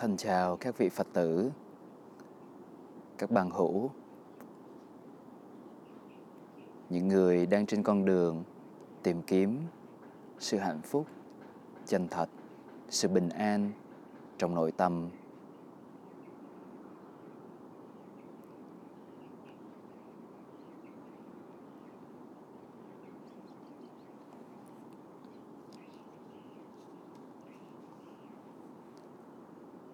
Thân chào các vị Phật tử, các bằng hữu, những người đang trên con đường tìm kiếm sự hạnh phúc, chân thật, sự bình an trong nội tâm.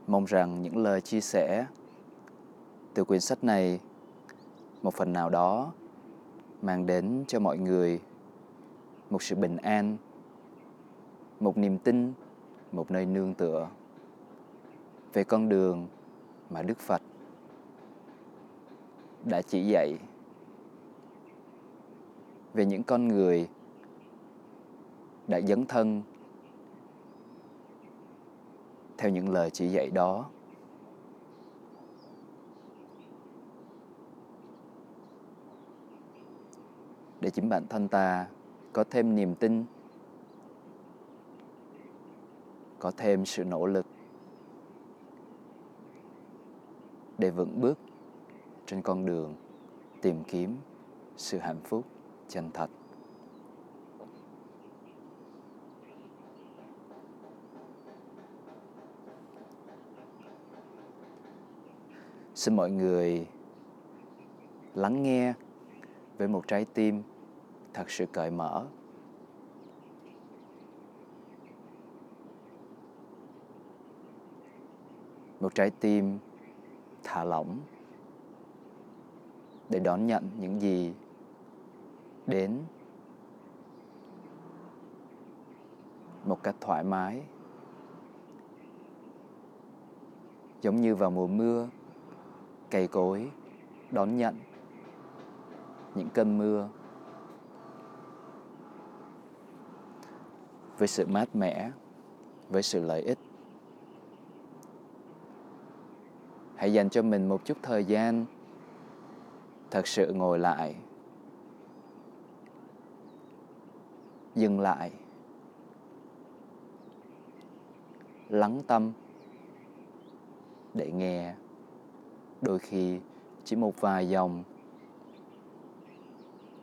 Mong rằng những lời chia sẻ từ quyển sách này một phần nào đó mang đến cho mọi người một sự bình an, một niềm tin, một nơi nương tựa về con đường mà Đức Phật đã chỉ dạy về những con người đã dấn thân theo những lời chỉ dạy đó, để chính bản thân ta có thêm niềm tin, có thêm sự nỗ lực để vững bước trên con đường tìm kiếm sự hạnh phúc chân thật. Xin mọi người lắng nghe với một trái tim thật sự cởi mở. Một trái tim thả lỏng để đón nhận những gì đến một cách thoải mái, giống như vào mùa mưa cây cối, đón nhận những cơn mưa. Với sự mát mẻ, với sự lợi ích. Hãy dành cho mình một chút thời gian thật sự ngồi lại, dừng lại, lắng tâm để nghe đôi khi chỉ một vài dòng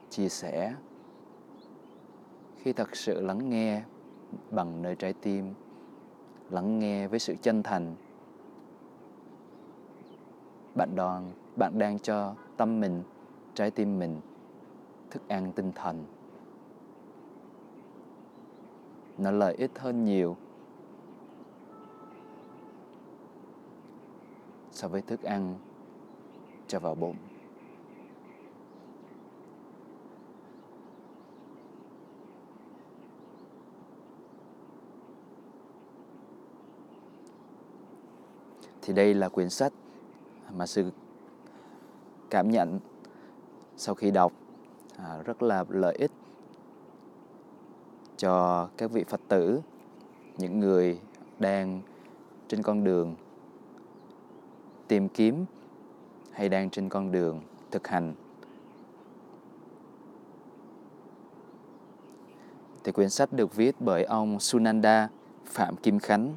chia sẻ. Khi thật sự lắng nghe bằng nơi trái tim, lắng nghe với sự chân thành, bạn đoàn, bạn đang cho tâm mình, trái tim mình thức ăn tinh thần. Nó lợi ích hơn nhiều so với thức ăn cho vào bụng. Thì đây là quyển sách mà sư cảm nhận sau khi đọc à, rất là lợi ích cho các vị phật tử những người đang trên con đường tìm kiếm hay đang trên con đường thực hành thì quyển sách được viết bởi ông Sunanda Phạm Kim Khánh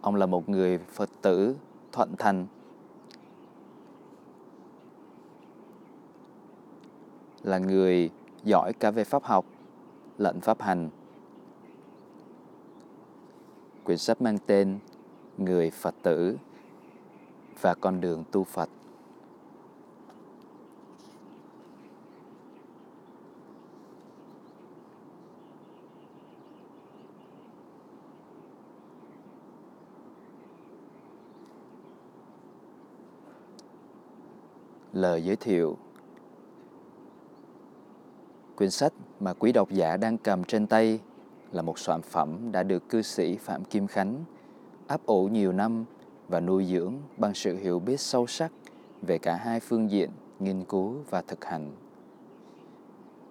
Ông là một người Phật tử thuận thành. Là người giỏi cả về pháp học, lẫn pháp hành. Quyển sách mang tên Người Phật tử và con đường tu Phật. lời giới thiệu quyển sách mà quý độc giả đang cầm trên tay là một soạn phẩm đã được cư sĩ Phạm Kim Khánh ấp ủ nhiều năm và nuôi dưỡng bằng sự hiểu biết sâu sắc về cả hai phương diện nghiên cứu và thực hành.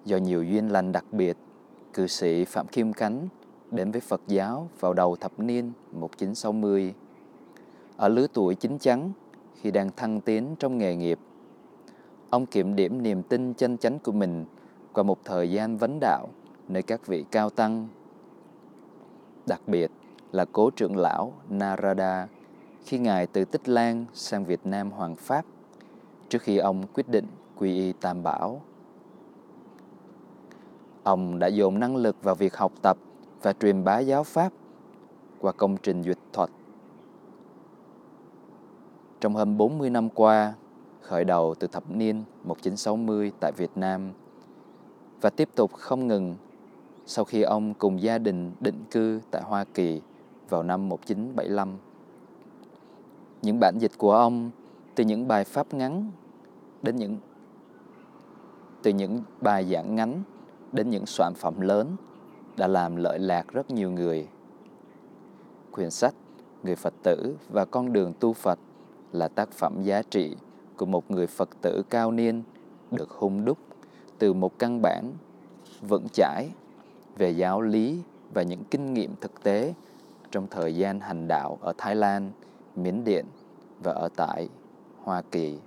Do nhiều duyên lành đặc biệt, cư sĩ Phạm Kim Khánh đến với Phật giáo vào đầu thập niên 1960. Ở lứa tuổi chín chắn, khi đang thăng tiến trong nghề nghiệp, Ông kiểm điểm niềm tin chân chánh của mình qua một thời gian vấn đạo nơi các vị cao tăng. đặc biệt là cố trưởng lão Narada khi Ngài từ Tích Lan sang Việt Nam Hoàng Pháp trước khi ông quyết định quy y Tam Bảo. Ông đã dồn năng lực vào việc học tập và truyền bá giáo Pháp qua công trình duyệt thuật. Trong hơn 40 năm qua, khởi đầu từ thập niên 1960 tại Việt Nam và tiếp tục không ngừng sau khi ông cùng gia đình định cư tại Hoa Kỳ vào năm 1975. Những bản dịch của ông, từ những bài pháp ngắn đến những, từ những bài giảng ngắn đến những soạn phẩm lớn đã làm lợi lạc rất nhiều người. Quyển sách Người Phật tử và con đường tu Phật là tác phẩm giá trị của một người Phật tử cao niên được hung đúc từ một căn bản vững chãi về giáo lý và những kinh nghiệm thực tế trong thời gian hành đạo ở Thái Lan, Miến Điện và ở tại Hoa Kỳ.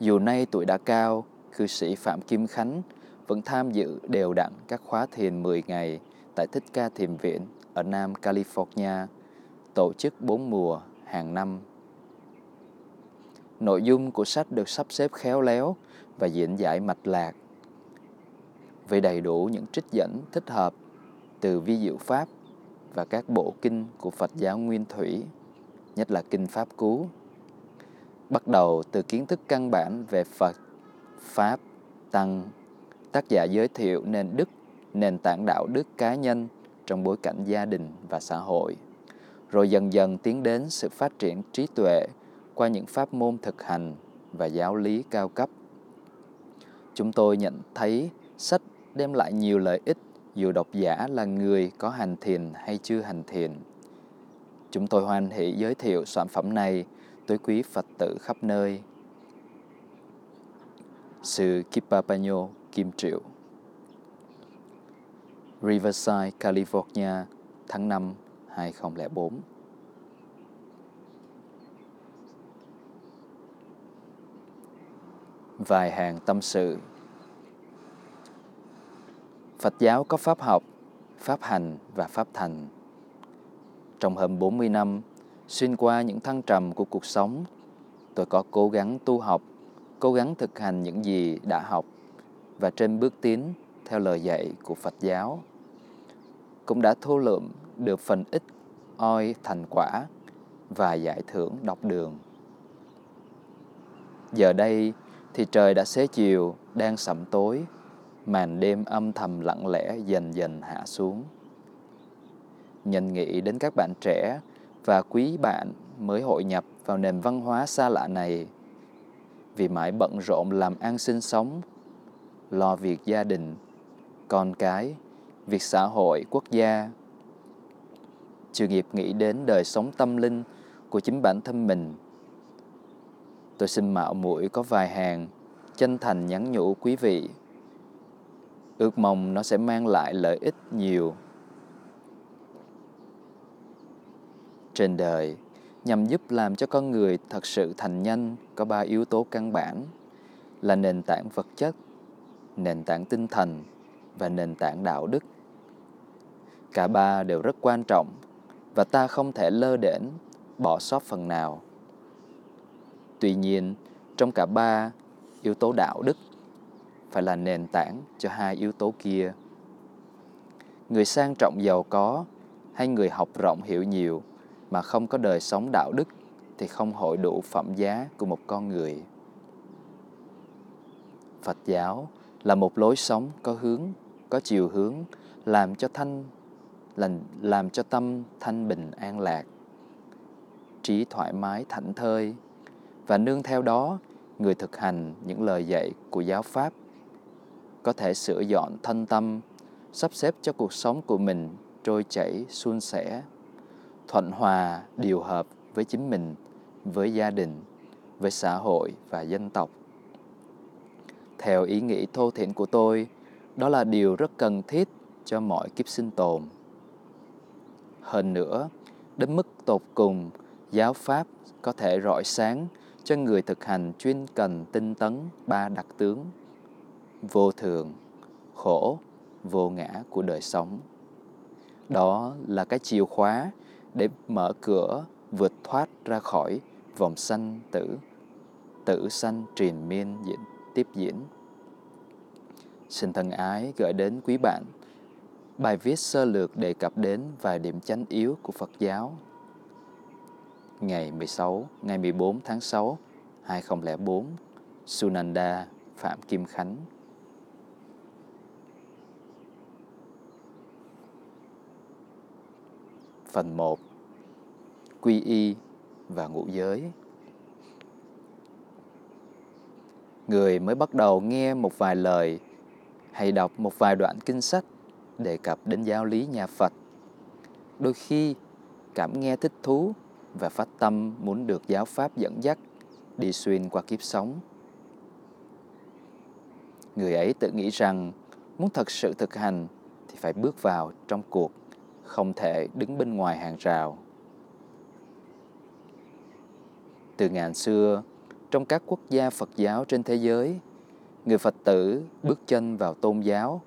Dù nay tuổi đã cao, cư sĩ Phạm Kim Khánh vẫn tham dự đều đặn các khóa thiền 10 ngày tại Thích Ca Thiền Viện ở Nam California, tổ chức bốn mùa hàng năm. Nội dung của sách được sắp xếp khéo léo và diễn giải mạch lạc với đầy đủ những trích dẫn thích hợp từ vi diệu pháp và các bộ kinh của Phật giáo Nguyên Thủy, nhất là kinh Pháp Cú. Bắt đầu từ kiến thức căn bản về Phật, Pháp, Tăng, tác giả giới thiệu nền đức, nền tảng đạo đức cá nhân trong bối cảnh gia đình và xã hội, rồi dần dần tiến đến sự phát triển trí tuệ qua những pháp môn thực hành và giáo lý cao cấp. Chúng tôi nhận thấy sách đem lại nhiều lợi ích dù độc giả là người có hành thiền hay chưa hành thiền. Chúng tôi hoan hỷ giới thiệu sản phẩm này tới quý Phật tử khắp nơi. Sư Kipapanyo Kim Triệu Riverside, California, tháng 5, 2004 Vài hàng tâm sự Phật giáo có pháp học, pháp hành và pháp thành. Trong hơn 40 năm, xuyên qua những thăng trầm của cuộc sống, tôi có cố gắng tu học, cố gắng thực hành những gì đã học và trên bước tiến theo lời dạy của Phật giáo. Cũng đã thu lượm được phần ít oi thành quả và giải thưởng đọc đường. Giờ đây thì trời đã xế chiều, đang sẩm tối, màn đêm âm thầm lặng lẽ dần dần hạ xuống. Nhân nghĩ đến các bạn trẻ và quý bạn mới hội nhập vào nền văn hóa xa lạ này vì mãi bận rộn làm ăn sinh sống, lo việc gia đình, con cái, việc xã hội, quốc gia. Chưa nghiệp nghĩ đến đời sống tâm linh của chính bản thân mình. Tôi xin mạo muội có vài hàng chân thành nhắn nhủ quý vị ước mong nó sẽ mang lại lợi ích nhiều. Trên đời, nhằm giúp làm cho con người thật sự thành nhân có ba yếu tố căn bản là nền tảng vật chất, nền tảng tinh thần và nền tảng đạo đức. Cả ba đều rất quan trọng và ta không thể lơ đễnh, bỏ sót phần nào. Tuy nhiên, trong cả ba, yếu tố đạo đức phải là nền tảng cho hai yếu tố kia. Người sang trọng giàu có hay người học rộng hiểu nhiều mà không có đời sống đạo đức thì không hội đủ phẩm giá của một con người. Phật giáo là một lối sống có hướng có chiều hướng làm cho thanh làm, làm cho tâm thanh bình an lạc trí thoải mái thảnh thơi. Và nương theo đó người thực hành những lời dạy của giáo pháp có thể sửa dọn thân tâm, sắp xếp cho cuộc sống của mình trôi chảy suôn sẻ, thuận hòa, điều hợp với chính mình, với gia đình, với xã hội và dân tộc. Theo ý nghĩ thô thiển của tôi, đó là điều rất cần thiết cho mọi kiếp sinh tồn. Hơn nữa, đến mức tột cùng, giáo pháp có thể rọi sáng cho người thực hành chuyên cần tinh tấn ba đặc tướng vô thường, khổ, vô ngã của đời sống. Đó là cái chìa khóa để mở cửa vượt thoát ra khỏi vòng sanh tử, tử sanh triền miên diễn tiếp diễn. Xin thân ái gửi đến quý bạn bài viết sơ lược đề cập đến vài điểm chánh yếu của Phật giáo. Ngày 16, ngày 14 tháng 6, 2004, Sunanda, Phạm Kim Khánh. Phần 1 Quy y và ngũ giới Người mới bắt đầu nghe một vài lời hay đọc một vài đoạn kinh sách đề cập đến giáo lý nhà Phật. Đôi khi cảm nghe thích thú và phát tâm muốn được giáo pháp dẫn dắt đi xuyên qua kiếp sống. Người ấy tự nghĩ rằng muốn thật sự thực hành thì phải bước vào trong cuộc, không thể đứng bên ngoài hàng rào. Từ ngàn xưa, trong các quốc gia Phật giáo trên thế giới, người Phật tử bước chân vào tôn giáo,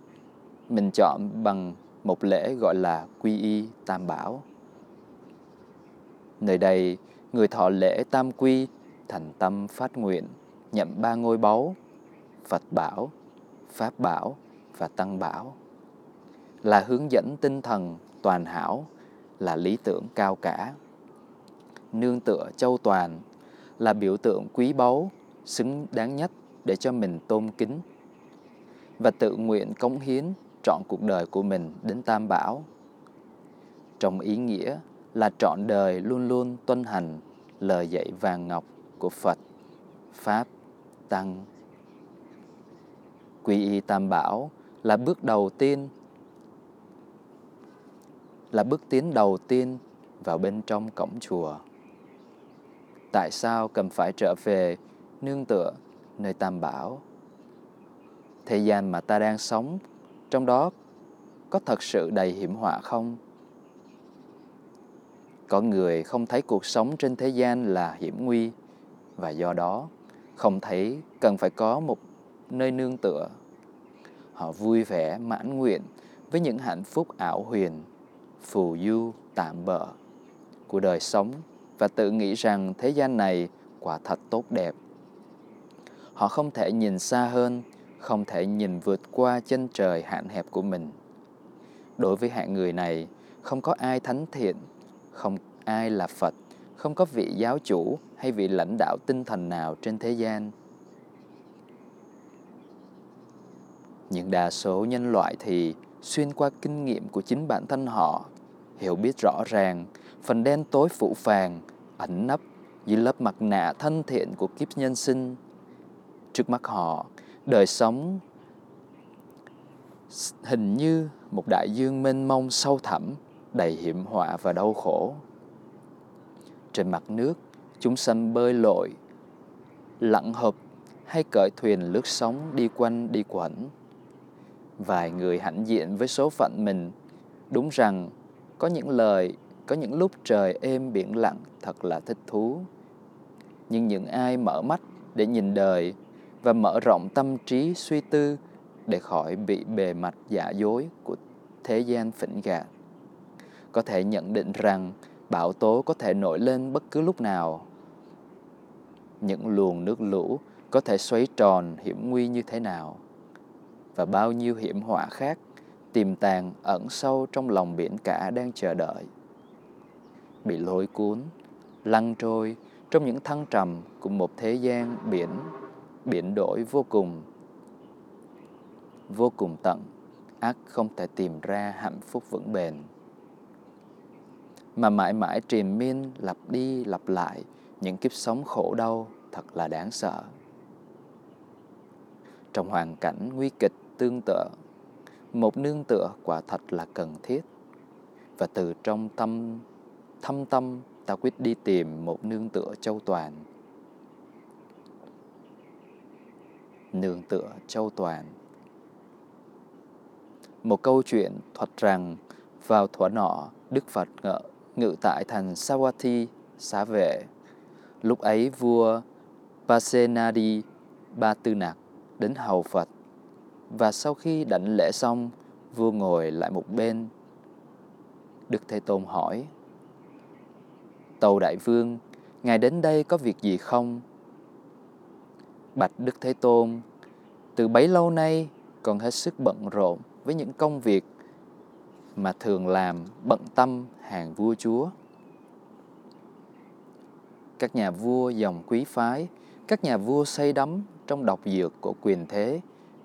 mình chọn bằng một lễ gọi là quy y tam bảo. Nơi đây, người thọ lễ tam quy thành tâm phát nguyện, nhậm ba ngôi báu, Phật bảo, Pháp bảo và Tăng bảo. Là hướng dẫn tinh thần toàn hảo, là lý tưởng cao cả. Nương tựa châu toàn, là biểu tượng quý báu, xứng đáng nhất để cho mình tôn kính. Và tự nguyện cống hiến trọn cuộc đời của mình đến Tam Bảo. Trong ý nghĩa là trọn đời luôn luôn tuân hành lời dạy vàng ngọc của Phật, Pháp, Tăng. Quy y Tam Bảo là bước đầu tiên là bước tiến đầu tiên vào bên trong cổng chùa. Tại sao cần phải trở về nương tựa nơi Tam Bảo? Thế gian mà ta đang sống, trong đó có thật sự đầy hiểm họa không? Có người không thấy cuộc sống trên thế gian là hiểm nguy và do đó không thấy cần phải có một nơi nương tựa. Họ vui vẻ mãn nguyện với những hạnh phúc ảo huyền, phù du tạm bợ của đời sống và tự nghĩ rằng thế gian này quả thật tốt đẹp. Họ không thể nhìn xa hơn, không thể nhìn vượt qua chân trời hạn hẹp của mình. Đối với hạng người này, không có ai thánh thiện, không ai là Phật, không có vị giáo chủ hay vị lãnh đạo tinh thần nào trên thế gian. Nhưng đa số nhân loại thì xuyên qua kinh nghiệm của chính bản thân họ, hiểu biết rõ ràng phần đen tối phủ phàng, ẩn nấp dưới lớp mặt nạ thân thiện của kiếp nhân sinh. Trước mắt họ, đời sống hình như một đại dương mênh mông sâu thẳm, đầy hiểm họa và đau khổ. Trên mặt nước, chúng sanh bơi lội, lặn hợp hay cởi thuyền lướt sóng đi quanh đi quẩn. Vài người hãnh diện với số phận mình, đúng rằng có những lời, có những lúc trời êm biển lặng thật là thích thú. Nhưng những ai mở mắt để nhìn đời và mở rộng tâm trí suy tư để khỏi bị bề mặt giả dối của thế gian phỉnh gạt. Có thể nhận định rằng bão tố có thể nổi lên bất cứ lúc nào. Những luồng nước lũ có thể xoáy tròn hiểm nguy như thế nào. Và bao nhiêu hiểm họa khác tiềm tàng ẩn sâu trong lòng biển cả đang chờ đợi. Bị lôi cuốn, lăn trôi trong những thăng trầm của một thế gian biển biển đổi vô cùng vô cùng tận ác không thể tìm ra hạnh phúc vững bền mà mãi mãi triền miên lặp đi lặp lại những kiếp sống khổ đau thật là đáng sợ trong hoàn cảnh nguy kịch tương tự một nương tựa quả thật là cần thiết và từ trong tâm thâm tâm ta quyết đi tìm một nương tựa châu toàn nương tựa châu toàn. Một câu chuyện thuật rằng vào thuở nọ Đức Phật ngự, ngự tại thành Sawati, xá vệ. Lúc ấy vua Pasenadi Ba Tư Nặc đến hầu Phật và sau khi đảnh lễ xong vua ngồi lại một bên Đức Thế Tôn hỏi. Tâu Đại Vương, Ngài đến đây có việc gì không? Bạch Đức Thế Tôn, từ bấy lâu nay còn hết sức bận rộn với những công việc mà thường làm bận tâm hàng vua chúa. Các nhà vua dòng quý phái, các nhà vua say đắm trong độc dược của quyền thế,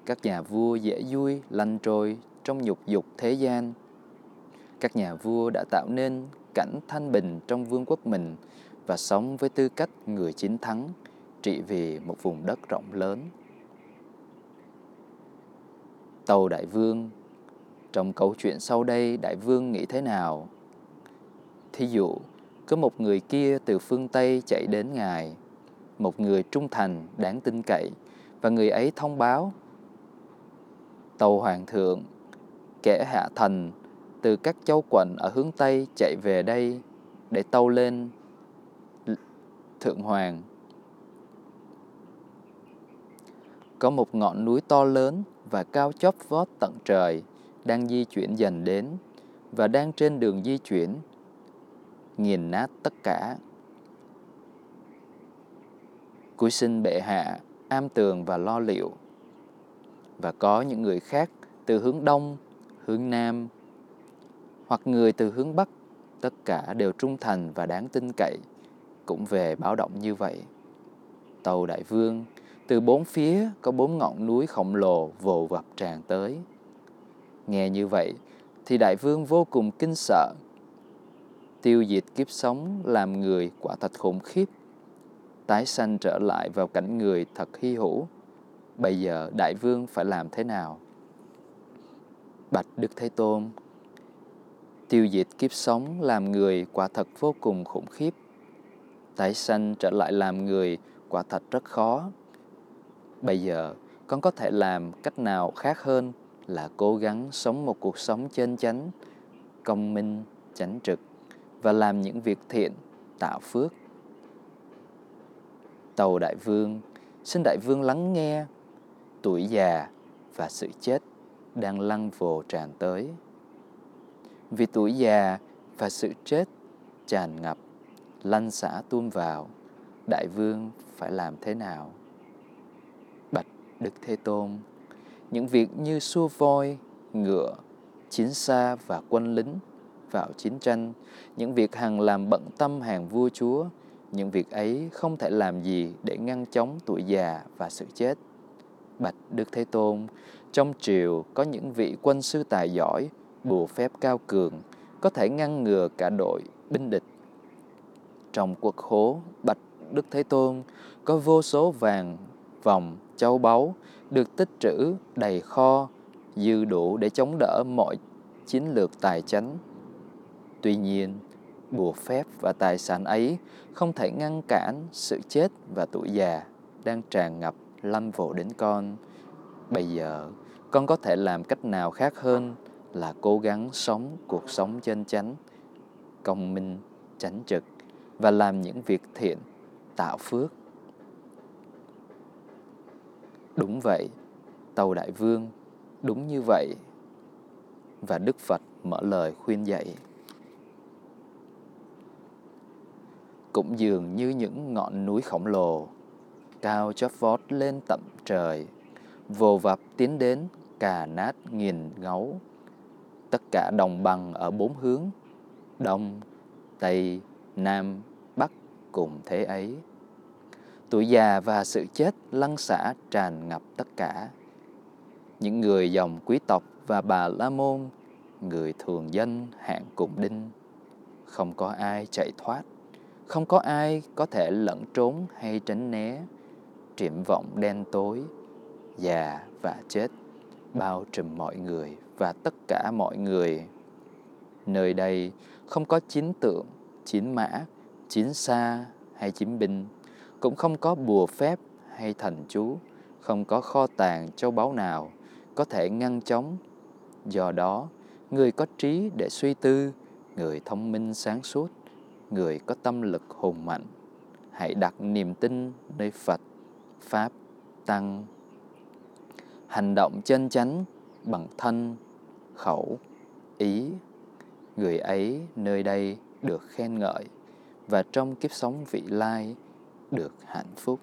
các nhà vua dễ vui lanh trôi trong nhục dục thế gian. Các nhà vua đã tạo nên cảnh thanh bình trong vương quốc mình và sống với tư cách người chiến thắng, trị vì một vùng đất rộng lớn. Tàu Đại Vương Trong câu chuyện sau đây, Đại Vương nghĩ thế nào? Thí dụ, có một người kia từ phương Tây chạy đến Ngài, một người trung thành, đáng tin cậy, và người ấy thông báo Tàu Hoàng thượng, kẻ hạ thành từ các châu quận ở hướng Tây chạy về đây để tâu lên Thượng Hoàng. Có một ngọn núi to lớn và cao chóp vót tận trời đang di chuyển dần đến và đang trên đường di chuyển nghiền nát tất cả. Cuối sinh bệ hạ, am tường và lo liệu. Và có những người khác từ hướng đông, hướng nam hoặc người từ hướng bắc, tất cả đều trung thành và đáng tin cậy, cũng về báo động như vậy. Tàu Đại Vương, từ bốn phía có bốn ngọn núi khổng lồ vồ vập tràn tới. Nghe như vậy, thì Đại Vương vô cùng kinh sợ. Tiêu diệt kiếp sống làm người quả thật khủng khiếp. Tái sanh trở lại vào cảnh người thật hy hữu. Bây giờ Đại Vương phải làm thế nào? Bạch Đức Thế Tôn Tiêu diệt kiếp sống làm người quả thật vô cùng khủng khiếp. Tái sanh trở lại làm người quả thật rất khó. Bây giờ, con có thể làm cách nào khác hơn là cố gắng sống một cuộc sống chân chánh, công minh, chánh trực và làm những việc thiện, tạo phước. Tàu Đại Vương, xin Đại Vương lắng nghe, tuổi già và sự chết đang lăn vồ tràn tới. Vì tuổi già và sự chết tràn ngập, lăn xả tuôn vào, Đại Vương phải làm thế nào? Bạch Đức Thế Tôn, những việc như xua voi, ngựa, chiến xa và quân lính vào chiến tranh, những việc hằng làm bận tâm hàng vua chúa, những việc ấy không thể làm gì để ngăn chống tuổi già và sự chết. Đức Thế Tôn, trong triều có những vị quân sư tài giỏi, bùa phép cao cường, có thể ngăn ngừa cả đội binh địch. Trong quốc hố Bạch Đức Thế Tôn có vô số vàng, vòng, châu báu được tích trữ đầy kho, dư đủ để chống đỡ mọi chiến lược tài chánh. Tuy nhiên, bùa phép và tài sản ấy không thể ngăn cản sự chết và tuổi già đang tràn ngập lâm vộ đến con. Bây giờ, con có thể làm cách nào khác hơn là cố gắng sống cuộc sống chân chánh, công minh, chánh trực và làm những việc thiện, tạo phước. Đúng vậy, Tàu Đại Vương, đúng như vậy. Và Đức Phật mở lời khuyên dạy. Cũng dường như những ngọn núi khổng lồ, cao chót vót lên tận trời, vồ vập tiến đến cà nát nghìn ngấu. Tất cả đồng bằng ở bốn hướng, đông, tây, nam, bắc cùng thế ấy. Tuổi già và sự chết lăn xả tràn ngập tất cả. Những người dòng quý tộc và bà La Môn, người thường dân hạng cùng đinh, không có ai chạy thoát, không có ai có thể lẩn trốn hay tránh né, triển vọng đen tối, già và chết bao trùm mọi người và tất cả mọi người. Nơi đây không có chiến tượng, chiến mã, chiến xa hay chiến binh, cũng không có bùa phép hay thần chú, không có kho tàng châu báu nào có thể ngăn chống. Do đó, người có trí để suy tư, người thông minh sáng suốt, người có tâm lực hùng mạnh, hãy đặt niềm tin nơi Phật, Pháp, Tăng. Hành động chân chánh bằng thân, khẩu, ý. Người ấy nơi đây được khen ngợi và trong kiếp sống vị lai được hạnh phúc.